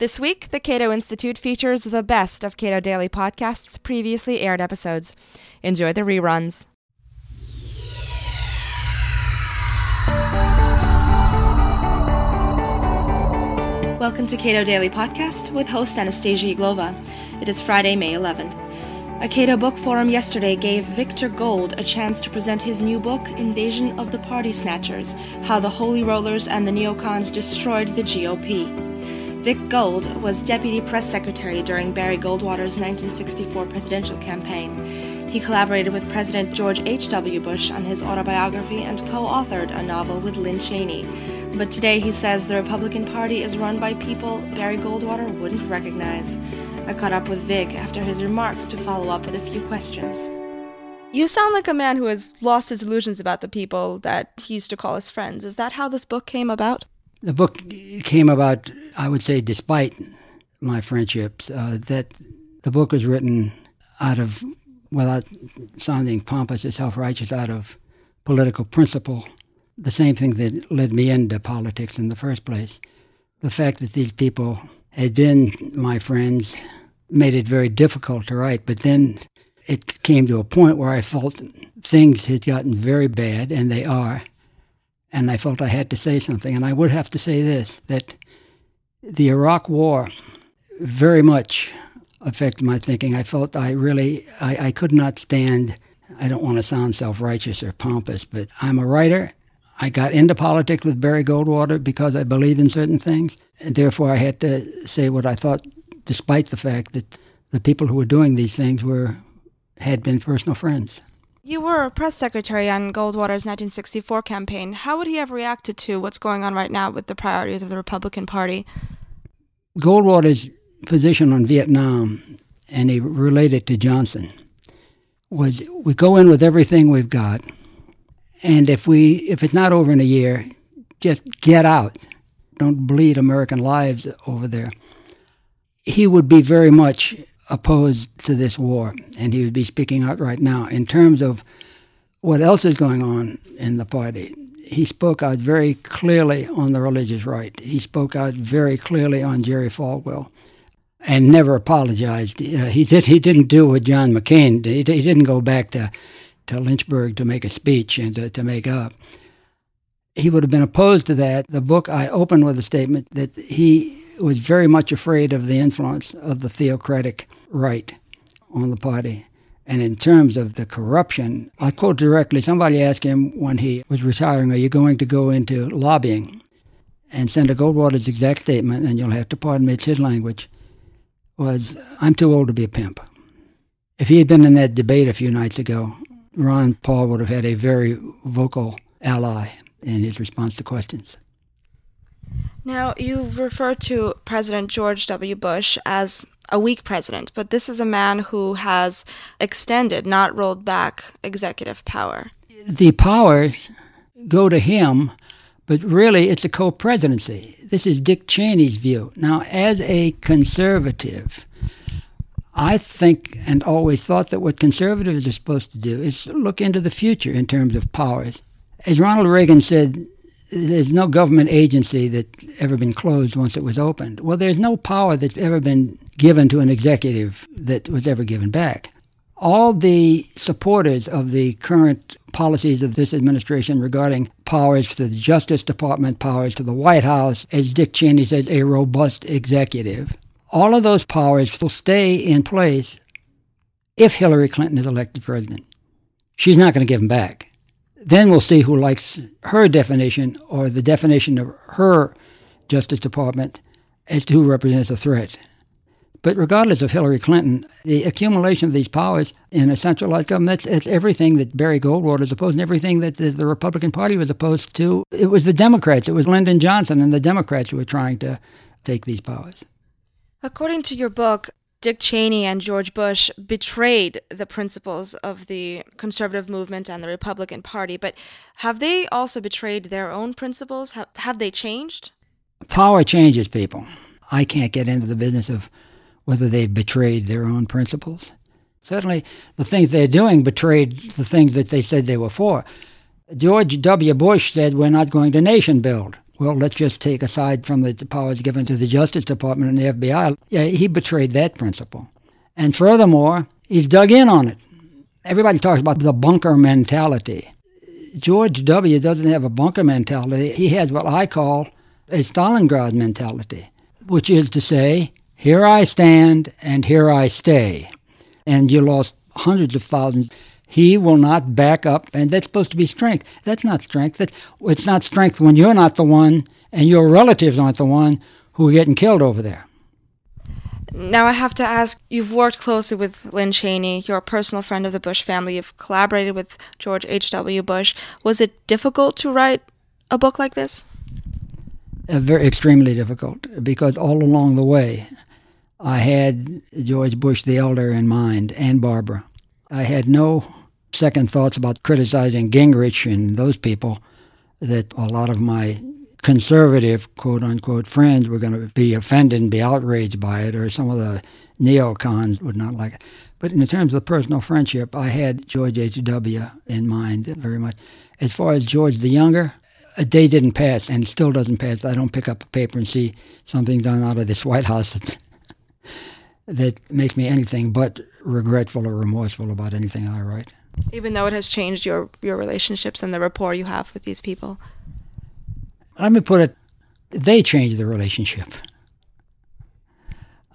This week, the Cato Institute features the best of Cato Daily Podcast's previously aired episodes. Enjoy the reruns. Welcome to Cato Daily Podcast with host Anastasia Uglova. It is Friday, May 11th. A Cato Book Forum yesterday gave Victor Gold a chance to present his new book, Invasion of the Party Snatchers How the Holy Rollers and the Neocons Destroyed the GOP. Vic Gold was deputy press secretary during Barry Goldwater's 1964 presidential campaign. He collaborated with President George H.W. Bush on his autobiography and co authored a novel with Lynn Cheney. But today he says the Republican Party is run by people Barry Goldwater wouldn't recognize. I caught up with Vic after his remarks to follow up with a few questions. You sound like a man who has lost his illusions about the people that he used to call his friends. Is that how this book came about? The book came about, I would say, despite my friendships. Uh, that the book was written out of, without sounding pompous or self righteous, out of political principle. The same thing that led me into politics in the first place. The fact that these people had been my friends made it very difficult to write. But then it came to a point where I felt things had gotten very bad, and they are and I felt I had to say something. And I would have to say this that the Iraq War very much affected my thinking. I felt I really, I, I could not stand, I don't want to sound self righteous or pompous, but I'm a writer. I got into politics with Barry Goldwater because I believe in certain things. And therefore, I had to say what I thought, despite the fact that the people who were doing these things were had been personal friends. You were a press secretary on Goldwater's 1964 campaign. How would he have reacted to what's going on right now with the priorities of the Republican Party? Goldwater's position on Vietnam, and he related to Johnson, was we go in with everything we've got, and if we if it's not over in a year, just get out. Don't bleed American lives over there. He would be very much opposed to this war, and he would be speaking out right now. In terms of what else is going on in the party, he spoke out very clearly on the religious right. He spoke out very clearly on Jerry Falwell and never apologized. Uh, he said he didn't do what John McCain did. He, he, didn't go back to, to Lynchburg to make a speech and to, to make up. He would have been opposed to that. The book I opened with a statement that he was very much afraid of the influence of the theocratic right on the party. And in terms of the corruption, I quote directly somebody asked him when he was retiring, Are you going to go into lobbying? And Senator Goldwater's exact statement, and you'll have to pardon me, it's his language, was, I'm too old to be a pimp. If he had been in that debate a few nights ago, Ron Paul would have had a very vocal ally in his response to questions. Now, you've referred to President George W. Bush as a weak president, but this is a man who has extended, not rolled back, executive power. The powers go to him, but really it's a co presidency. This is Dick Cheney's view. Now, as a conservative, I think and always thought that what conservatives are supposed to do is look into the future in terms of powers. As Ronald Reagan said, there's no government agency that's ever been closed once it was opened. Well, there's no power that's ever been given to an executive that was ever given back. All the supporters of the current policies of this administration regarding powers to the Justice Department, powers to the White House, as Dick Cheney says, a robust executive, all of those powers will stay in place if Hillary Clinton is elected president. She's not going to give them back. Then we'll see who likes her definition or the definition of her Justice Department as to who represents a threat. But regardless of Hillary Clinton, the accumulation of these powers in a centralized government, that's, that's everything that Barry Goldwater is opposed and everything that the, the, Republican Party was opposed to. It was the Democrats, it was Lyndon Johnson and the Democrats who were trying to take these powers. According to your book, Dick Cheney and George Bush betrayed the principles of the conservative movement and the Republican Party, but have they also betrayed their own principles? Have, have they changed? Power changes people. I can't get into the business of whether they've betrayed their own principles. Certainly, the things they're doing betrayed the things that they said they were for. George W. Bush said, We're not going to nation build. Well, let's just take aside from the powers given to the Justice Department and the FBI. Yeah, he betrayed that principle. And furthermore, he's dug in on it. Everybody talks about the bunker mentality. George W. doesn't have a bunker mentality. He has what I call a Stalingrad mentality, which is to say, here I stand and here I stay. And you lost hundreds of thousands. He will not back up, and that's supposed to be strength. That's not strength. That, it's not strength when you're not the one and your relatives aren't the one who are getting killed over there. Now, I have to ask you've worked closely with Lynn Cheney, you're a personal friend of the Bush family, you've collaborated with George H.W. Bush. Was it difficult to write a book like this? Uh, very extremely difficult because all along the way, I had George Bush the elder in mind and Barbara. I had no second thoughts about criticizing Gingrich and those people that a lot of my conservative quote unquote friends were going to be offended and be outraged by it, or some of the neocons would not like it. But in terms of personal friendship, I had George H.W. in mind very much. As far as George the Younger, a day didn't pass and still doesn't pass. I don't pick up a paper and see something done out of this White House that's, that makes me anything but regretful or remorseful about anything I write. Even though it has changed your, your relationships and the rapport you have with these people? let me put it, they changed the relationship.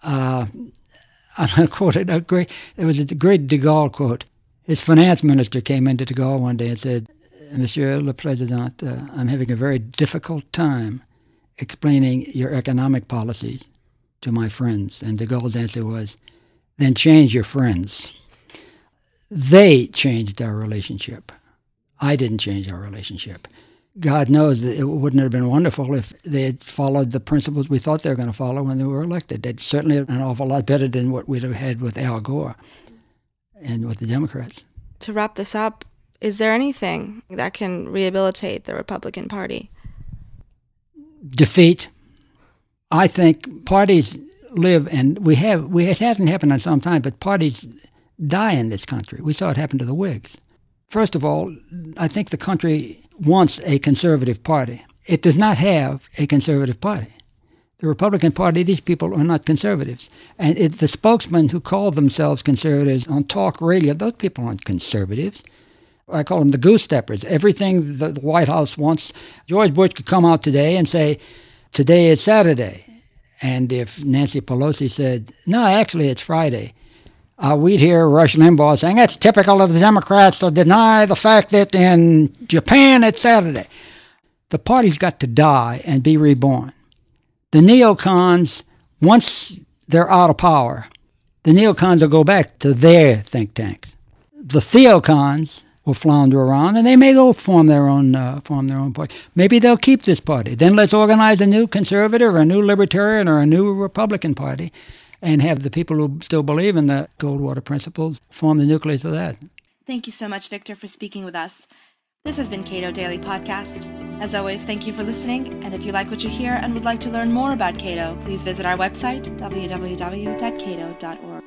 Uh, I'm going to quote it. A great, it was a great de Gaulle quote. His finance minister came into de Gaulle one day and said, Monsieur le Président, uh, I'm having a very difficult time explaining your economic policies to my friends. And de Gaulle's answer was, then change your friends. They changed our relationship. I didn't change our relationship. God knows that it wouldn't have been wonderful if they had followed the principles we thought they were going to follow when they were elected. They'd certainly an awful lot better than what we'd have had with Al Gore and with the Democrats. To wrap this up, is there anything that can rehabilitate the Republican Party? Defeat. I think parties live, and we have, we, it hasn't happened in some time, but parties die in this country. We saw it happen to the Whigs. First of all, I think the country wants a conservative party. It does not have a conservative party. The Republican Party, these people are not conservatives. And it's the spokesmen who call themselves conservatives on talk radio, those people aren't conservatives. I call them the goose steppers. Everything the White House wants, George Bush could come out today and say, Today is Saturday. And if Nancy Pelosi said, No, actually, it's Friday, uh, we'd hear Rush Limbaugh saying it's typical of the Democrats to deny the fact that in Japan it's Saturday. The party's got to die and be reborn. The neocons, once they're out of power, the neocons will go back to their think tanks. The theocons will flounder around, and they may go form their own uh, form their own party. Maybe they'll keep this party. Then let's organize a new conservative, or a new libertarian, or a new Republican party, and have the people who still believe in the Goldwater principles form the nucleus of that. Thank you so much, Victor, for speaking with us. This has been Cato Daily Podcast. As always, thank you for listening, and if you like what you hear and would like to learn more about Cato, please visit our website, www.cato.org.